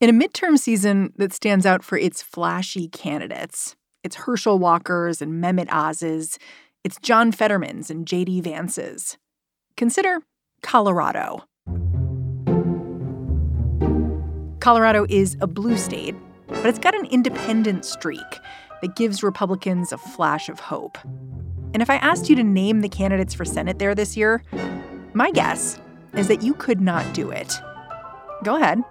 In a midterm season that stands out for its flashy candidates, it's Herschel Walker's and Mehmet Oz's, it's John Fetterman's and J.D. Vance's. Consider Colorado. Colorado is a blue state, but it's got an independent streak that gives Republicans a flash of hope. And if I asked you to name the candidates for Senate there this year, my guess is that you could not do it. Go ahead.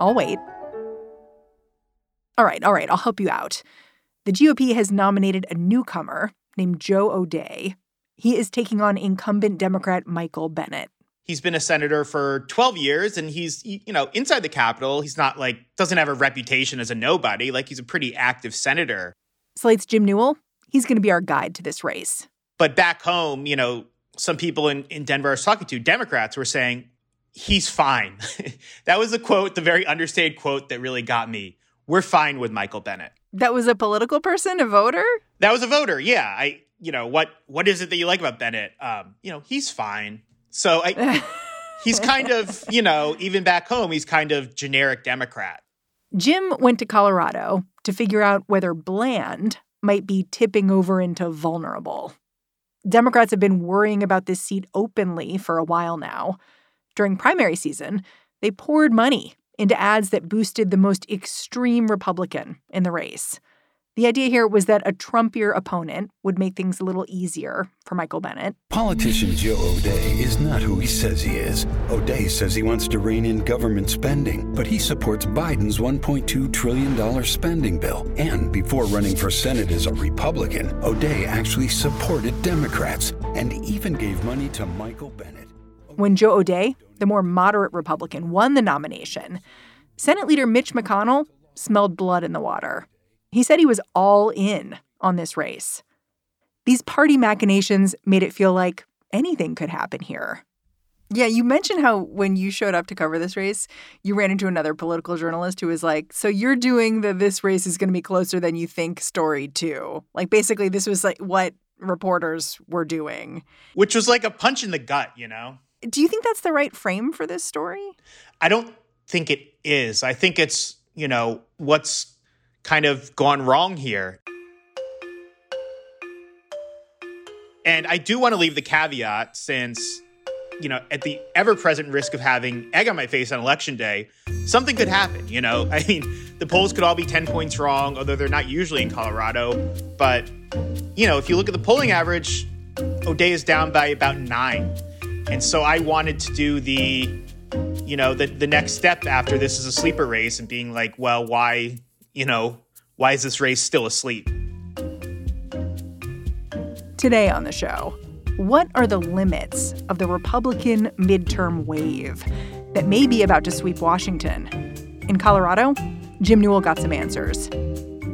I'll wait. All right, all right, I'll help you out. The GOP has nominated a newcomer named Joe O'Dea. He is taking on incumbent Democrat Michael Bennet. He's been a senator for 12 years and he's, you know, inside the Capitol. He's not like, doesn't have a reputation as a nobody. Like, he's a pretty active senator. Slate's Jim Newell. He's going to be our guide to this race. But back home, you know, some people in, in Denver I was talking to, Democrats were saying, he's fine. that was a quote, the very understated quote that really got me. We're fine with Michael Bennet. That was a political person, a voter? That was a voter. Yeah. I, you know, what, what is it that you like about Bennett? Um, you know, he's fine. So I, he's kind of, you know, even back home, he's kind of generic Democrat. Jim went to Colorado to figure out whether Bland might be tipping over into vulnerable. Democrats have been worrying about this seat openly for a while now. During primary season, they poured money into ads that boosted the most extreme Republican in the race. The idea here was that a Trumpier opponent would make things a little easier for Michael Bennet. Politician Joe O'Dea is not who he says he is. O'Dea says he wants to rein in government spending, but he supports Biden's $1.2 trillion spending bill. And before running for Senate as a Republican, O'Dea actually supported Democrats and even gave money to Michael Bennet. When Joe O'Dea, the more moderate Republican, won the nomination, Senate Leader Mitch McConnell smelled blood in the water. He said he was all in on this race. These party machinations made it feel like anything could happen here. Yeah, you mentioned how when you showed up to cover this race, you ran into another political journalist who was like, "So you're doing the this race is going to be closer than you think story too." Like basically this was like what reporters were doing, which was like a punch in the gut, you know. Do you think that's the right frame for this story? I don't think it is. I think it's, you know, what's kind of gone wrong here. And I do want to leave the caveat since, you know, at the ever present risk of having egg on my face on election day, something could happen. You know, I mean, the polls could all be 10 points wrong, although they're not usually in Colorado. But, you know, if you look at the polling average, O'Dea is down by about nine. And so I wanted to do the, you know, the, the next step after this is a sleeper race and being like, well, why you know, why is this race still asleep? Today on the show, what are the limits of the Republican midterm wave that may be about to sweep Washington? In Colorado, Jim Newell got some answers.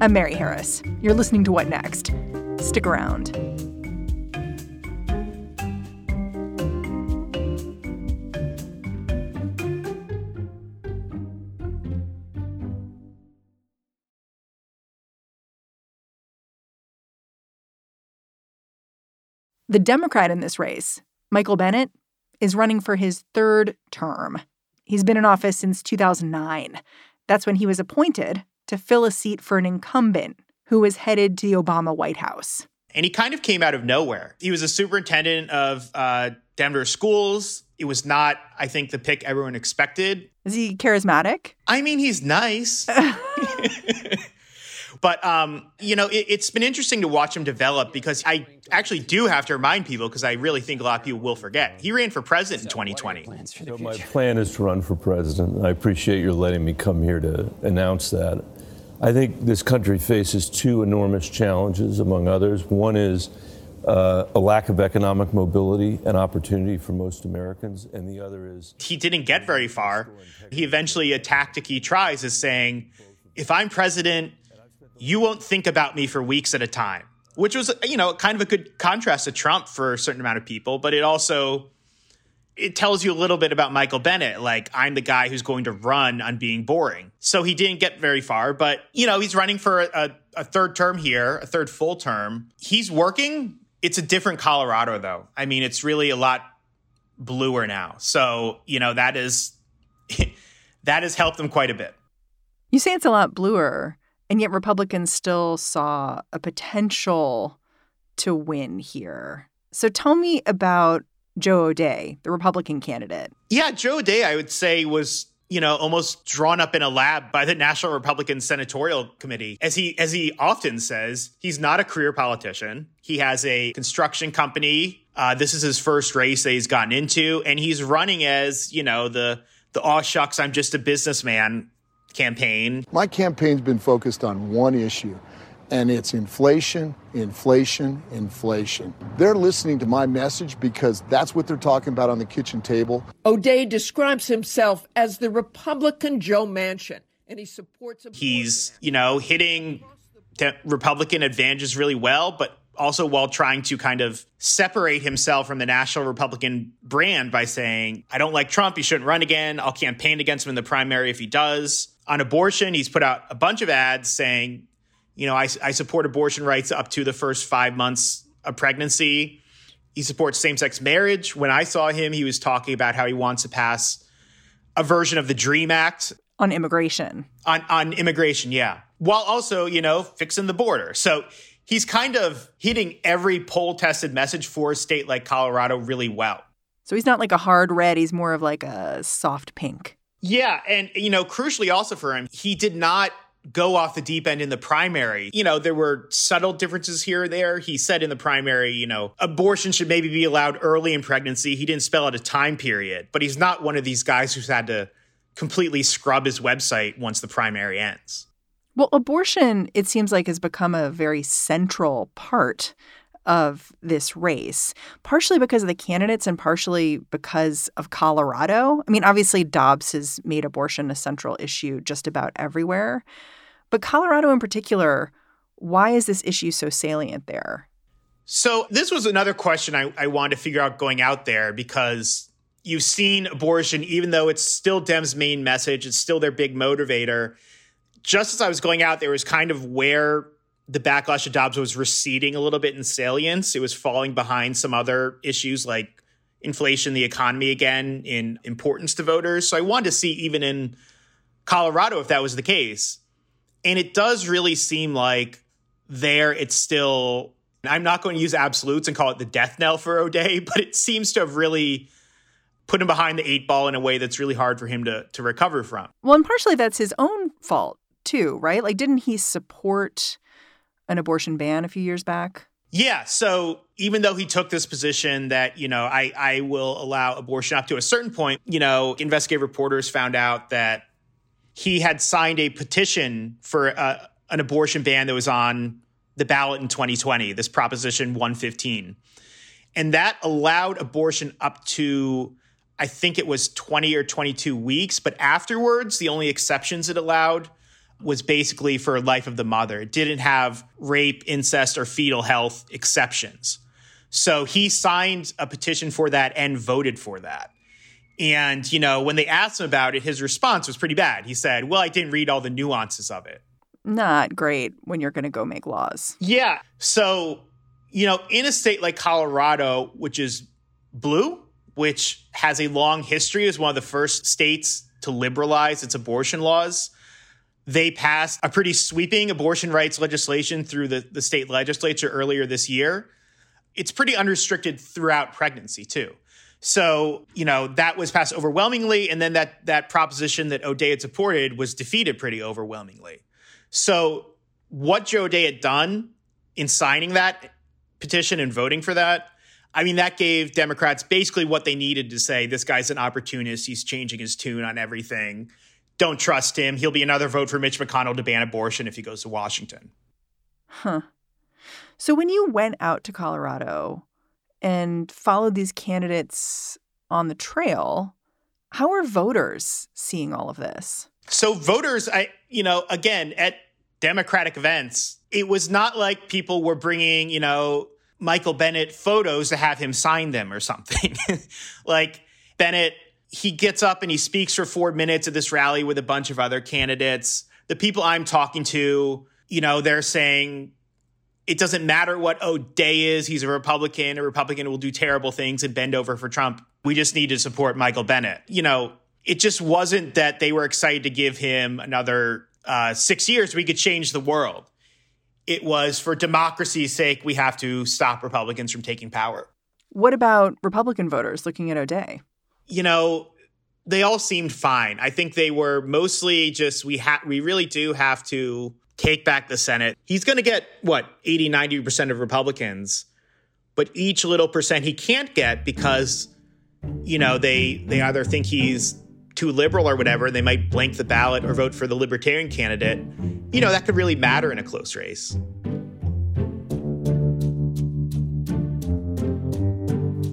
I'm Mary Harris. You're listening to What Next? Stick around. The Democrat in this race, Michael Bennet, is running for his third term. He's been in office since 2009. That's when he was appointed to fill a seat for an incumbent who was headed to the Obama White House. And he kind of came out of nowhere. He was a superintendent of uh, Denver schools. It was not, I think, the pick everyone expected. Is he charismatic? I mean, he's nice. But um, you know, it, has been interesting to watch him develop because I actually do have to remind people because I really think a lot of people will forget. He ran for president in 2020. So my plan is to run for president. I appreciate your letting me come here to announce that. I think this country faces two enormous challenges, among others. One is uh, a lack of economic mobility and opportunity for most Americans, and the other is he didn't get very far. He eventually a tactic he tries is saying, if I'm president, you won't think about me for weeks at a time, which was, you know, kind of a good contrast to Trump for a certain amount of people, but it also it tells you a little bit about Michael Bennet. Like, I'm the guy who's going to run on being boring. So he didn't get very far, but, you know, he's running for a, a third term here, a third full term. He's working. It's a different Colorado, though. I mean, it's really a lot bluer now. So, you know, that is, that has helped them quite a bit. You say it's a lot bluer, and yet Republicans still saw a potential to win here. So tell me about Joe O'Dea, the Republican candidate. Yeah, Joe O'Dea, I would say, was you know almost drawn up in a lab by the National Republican Senatorial Committee. As he as he often says, he's not a career politician. He has a construction company. Uh, this is his first race that he's gotten into, and he's running as you know the the aw shucks, I'm just a businessman campaign. My campaign's been focused on one issue and it's inflation, inflation, inflation. They're listening to my message because that's what they're talking about on the kitchen table. O'Dea describes himself as the Republican Joe Manchin, and he supports. He's, you know, hitting Republican advantages really well, but also while trying to kind of separate himself from the National Republican brand by saying, I don't like Trump. He shouldn't run again. I'll campaign against him in the primary if he does. On abortion, he's put out a bunch of ads saying, you know, I, I support abortion rights up to the first five months of pregnancy. He supports same sex marriage. When I saw him, he was talking about how he wants to pass a version of the DREAM Act on immigration. On on immigration, yeah. While also, you know, fixing the border. So he's kind of hitting every poll tested message for a state like Colorado really well. So he's not like a hard red, he's more of like a soft pink. Yeah, and you know, crucially also for him, he did not go off the deep end in the primary. You know, there were subtle differences here or there. He said in the primary, you know, abortion should maybe be allowed early in pregnancy. He didn't spell out a time period, but he's not one of these guys who's had to completely scrub his website once the primary ends. Well, abortion, it seems like, has become a very central part of this race, partially because of the candidates and partially because of Colorado. I mean, obviously, Dobbs has made abortion a central issue just about everywhere. But Colorado in particular, why is this issue so salient there? So, this was another question I, I wanted to figure out going out there because you've seen abortion, even though it's still Dem's main message, it's still their big motivator. Just as I was going out there was kind of where the backlash of Dobbs was receding a little bit in salience. It was falling behind some other issues like inflation, the economy again in importance to voters. So I wanted to see even in Colorado if that was the case. And it does really seem like there it's still I'm not going to use absolutes and call it the death knell for O'Dea, but it seems to have really put him behind the eight ball in a way that's really hard for him to to recover from. Well, and partially that's his own fault too, right? Like didn't he support an abortion ban a few years back? Yeah. So even though he took this position that, you know, I, I will allow abortion up to a certain point, you know, investigative reporters found out that he had signed a petition for uh, an abortion ban that was on the ballot in 2020, this Proposition 115. And that allowed abortion up to, I think it was 20 or 22 weeks. But afterwards, the only exceptions it allowed was basically for life of the mother. It didn't have rape, incest, or fetal health exceptions. So he signed a petition for that and voted for that. And, you know, when they asked him about it, his response was pretty bad. He said, Well, I didn't read all the nuances of it. Not great when you're going to go make laws. Yeah. So, you know, in a state like Colorado, which is blue, which has a long history as one of the first states to liberalize its abortion laws, they passed a pretty sweeping abortion rights legislation through the, the state legislature earlier this year. It's pretty unrestricted throughout pregnancy, too. So, you know, that was passed overwhelmingly. And then that, that proposition that O'Dea had supported was defeated pretty overwhelmingly. So, what Joe O'Dea had done in signing that petition and voting for that, I mean, that gave Democrats basically what they needed to say this guy's an opportunist. He's changing his tune on everything don't trust him. He'll be another vote for Mitch McConnell to ban abortion if he goes to Washington. Huh. So when you went out to Colorado and followed these candidates on the trail, how are voters seeing all of this? So voters, I you know, again, at Democratic events, it was not like people were bringing, you know, Michael Bennet photos to have him sign them or something. like Bennet he gets up and he speaks for four minutes at this rally with a bunch of other candidates. The people I'm talking to, you know, they're saying it doesn't matter what O'Dea is. He's a Republican. A Republican will do terrible things and bend over for Trump. We just need to support Michael Bennet. You know, it just wasn't that they were excited to give him another uh, six years, we could change the world. It was for democracy's sake, we have to stop Republicans from taking power. What about Republican voters looking at O'Day? You know, they all seemed fine. I think they were mostly just we have we really do have to take back the Senate. He's going to get what 80 90% of Republicans, but each little percent he can't get because you know, they they either think he's too liberal or whatever, they might blank the ballot or vote for the libertarian candidate. You know, that could really matter in a close race.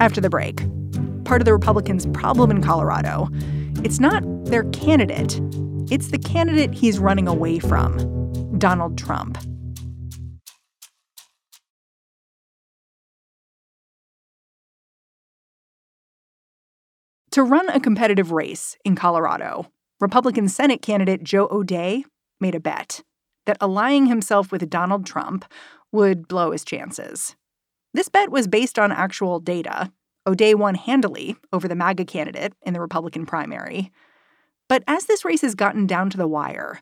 After the break, part of the Republicans' problem in Colorado, it's not their candidate, it's the candidate he's running away from, Donald Trump. To run a competitive race in Colorado, Republican Senate candidate Joe O'Dea made a bet that allying himself with Donald Trump would blow his chances. This bet was based on actual data. O'Dea won handily over the MAGA candidate in the Republican primary. But as this race has gotten down to the wire,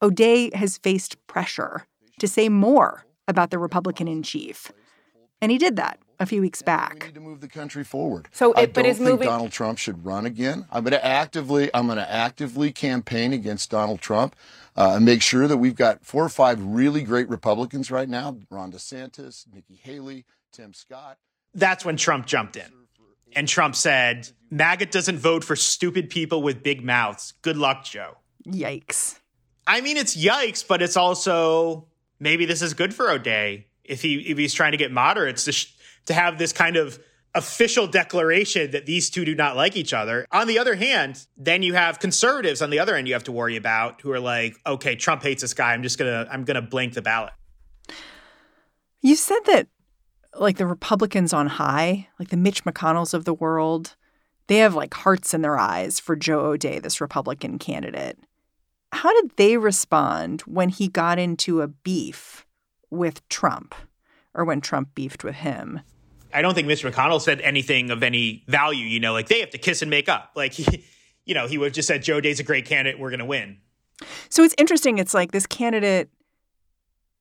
O'Dea has faced pressure to say more about the Republican in chief. And he did that a few weeks back. We need to move the country forward. So, it, I don't is think moving Donald Trump should run again. I'm going to actively, I'm going to actively campaign against Donald Trump uh, and make sure that we've got four or five really great Republicans right now: Ron DeSantis, Nikki Haley, Tim Scott. That's when Trump jumped in, and Trump said, "MAGA doesn't vote for stupid people with big mouths. Good luck, Joe." Yikes. I mean, it's yikes, but it's also maybe this is good for O'Dea if he if he's trying to get moderates to sh- to have this kind of official declaration that these two do not like each other. On the other hand, then you have conservatives on the other end you have to worry about who are like, okay, Trump hates this guy. I'm just gonna I'm gonna blank the ballot. You said that like the Republicans on high, like the Mitch McConnells of the world, they have like hearts in their eyes for Joe O'Dea, this Republican candidate. How did they respond when he got into a beef with Trump or when Trump beefed with him? I don't think Mitch McConnell said anything of any value. You know, like they have to kiss and make up. Like, he, you know, he would have just said, Joe O'Dea's a great candidate. We're going to win. So it's interesting. It's like this candidate,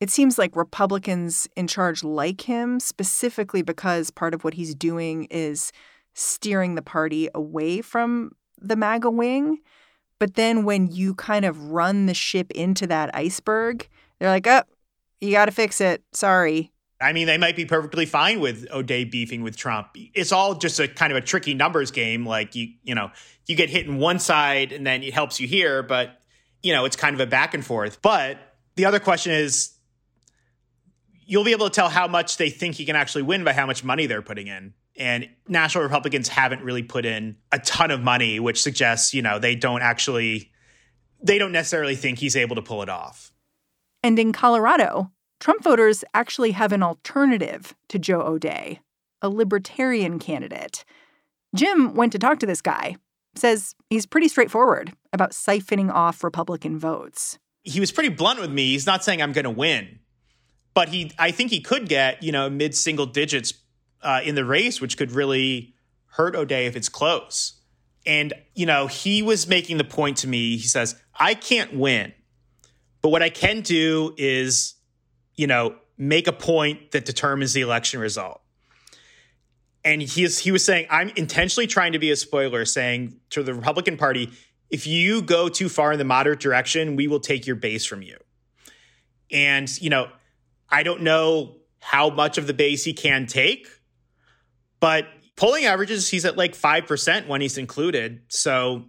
it seems like Republicans in charge like him specifically because part of what he's doing is steering the party away from the MAGA wing. But then when you kind of run the ship into that iceberg, they're like, oh, you got to fix it. Sorry. I mean, they might be perfectly fine with O'Dea beefing with Trump. It's all just a kind of a tricky numbers game. Like you, you know, you get hit in one side and then it helps you here, but you know, it's kind of a back and forth. But the other question is, you'll be able to tell how much they think he can actually win by how much money they're putting in. And National Republicans haven't really put in a ton of money, which suggests, you know, they don't actually, they don't necessarily think he's able to pull it off. And in Colorado, Trump voters actually have an alternative to Joe O'Dea, a libertarian candidate. Jim went to talk to this guy, says he's pretty straightforward about siphoning off Republican votes. He was pretty blunt with me. He's not saying I'm going to win, but he I think he could get, you know, mid single digits uh, in the race, which could really hurt O'Dea if it's close. And, you know, he was making the point to me. He says, I can't win, but what I can do is you know, make a point that determines the election result. And he's he was saying, I'm intentionally trying to be a spoiler, saying to the Republican Party, if you go too far in the moderate direction, we will take your base from you. And, you know, I don't know how much of the base he can take, but polling averages, he's at like 5% when he's included. So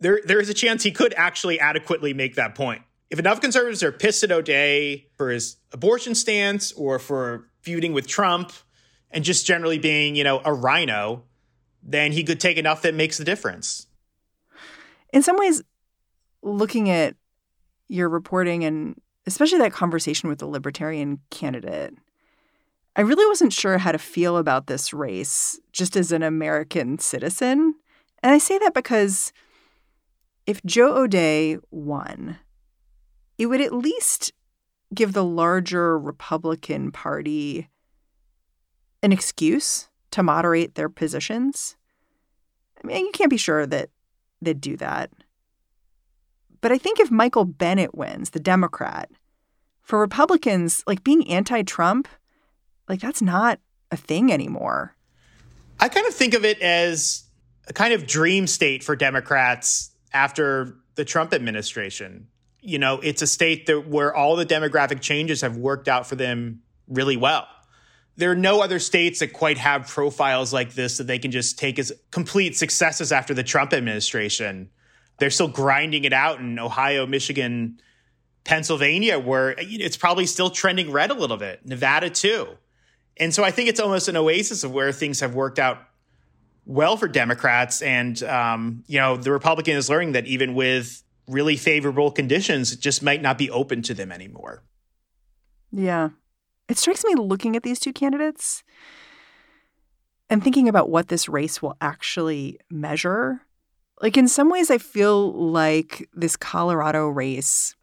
there, there is a chance he could actually adequately make that point if enough conservatives are pissed at O'Dea for his abortion stance or for feuding with Trump and just generally being, you know, a rhino, then he could take enough that makes the difference. In some ways, looking at your reporting and especially that conversation with the libertarian candidate, I really wasn't sure how to feel about this race just as an American citizen. And I say that because if Joe O'Dea won, it would at least give the larger Republican Party an excuse to moderate their positions. I mean, you can't be sure that they'd do that. But I think if Michael Bennet wins, the Democrat, for Republicans, like being anti Trump, like that's not a thing anymore. I kind of think of it as a kind of dream state for Democrats after the Trump administration. You know, it's a state that where all the demographic changes have worked out for them really well. There are no other states that quite have profiles like this that they can just take as complete successes after the Trump administration. They're still grinding it out in Ohio, Michigan, Pennsylvania, where it's probably still trending red a little bit, Nevada too. And so I think it's almost an oasis of where things have worked out well for Democrats. And, um, you know, the Republican is learning that even with really favorable conditions, it just might not be open to them anymore. Yeah. It strikes me looking at these two candidates and thinking about what this race will actually measure. Like, in some ways, I feel like this Colorado race,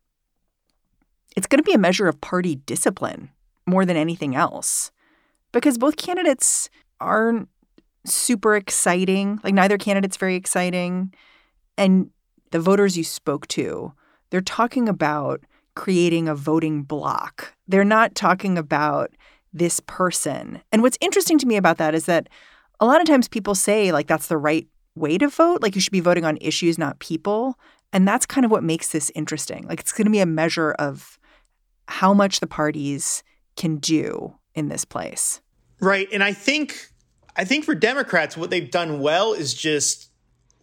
it's going to be a measure of party discipline more than anything else because both candidates aren't super exciting. Like, neither candidate's very exciting. And the voters you spoke to, they're talking about creating a voting block. They're not talking about this person. And what's interesting to me about that is that a lot of times people say, like, that's the right way to vote. Like, you should be voting on issues, not people. And that's kind of what makes this interesting. Like, it's going to be a measure of how much the parties can do in this place. Right. And I think I think for Democrats, what they've done well is just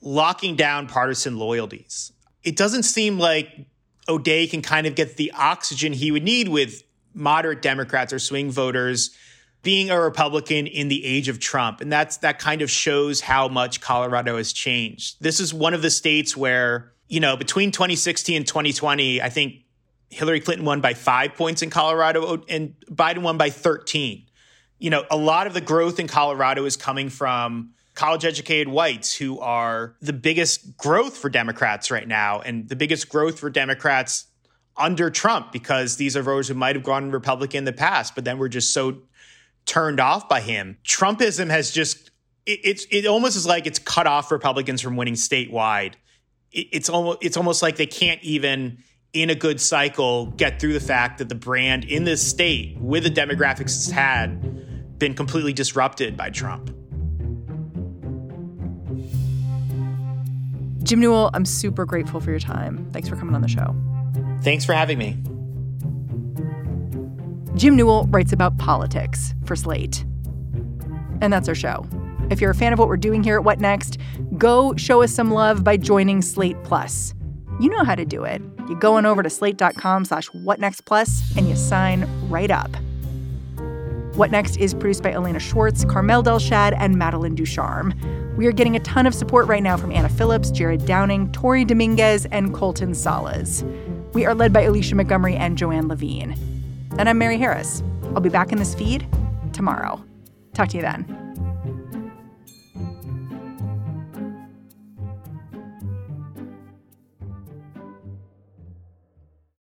locking down partisan loyalties. It doesn't seem like O'Dea can kind of get the oxygen he would need with moderate Democrats or swing voters being a Republican in the age of Trump. And that's that kind of shows how much Colorado has changed. This is one of the states where, you know, between 2016 and 2020, I think Hillary Clinton won by five points in Colorado and Biden won by 13 you know, a lot of the growth in Colorado is coming from college educated whites who are the biggest growth for Democrats right now and the biggest growth for Democrats under Trump because these are voters who might have gone Republican in the past, but then were just so turned off by him. Trumpism has just it, it's it almost is like it's cut off Republicans from winning statewide. It, it's almost it's almost like they can't even in a good cycle get through the fact that the brand in this state with the demographics it's had been completely disrupted by Trump. Jim Newell, I'm super grateful for your time. Thanks for coming on the show. Thanks for having me. Jim Newell writes about politics for Slate. And that's our show. If you're a fan of what we're doing here at What Next, go show us some love by joining Slate Plus. You know how to do it. You go on over to slate.com slash whatnextplus and you sign right up. What Next is produced by Elena Schwartz, Carmel Delshad, and Madeline Ducharme. We are getting a ton of support right now from Anna Phillips, Jared Downing, Tori Dominguez, and Colton Salas. We are led by Alicia Montgomery and Joanne Levine. And I'm Mary Harris. I'll be back in this feed tomorrow. Talk to you then.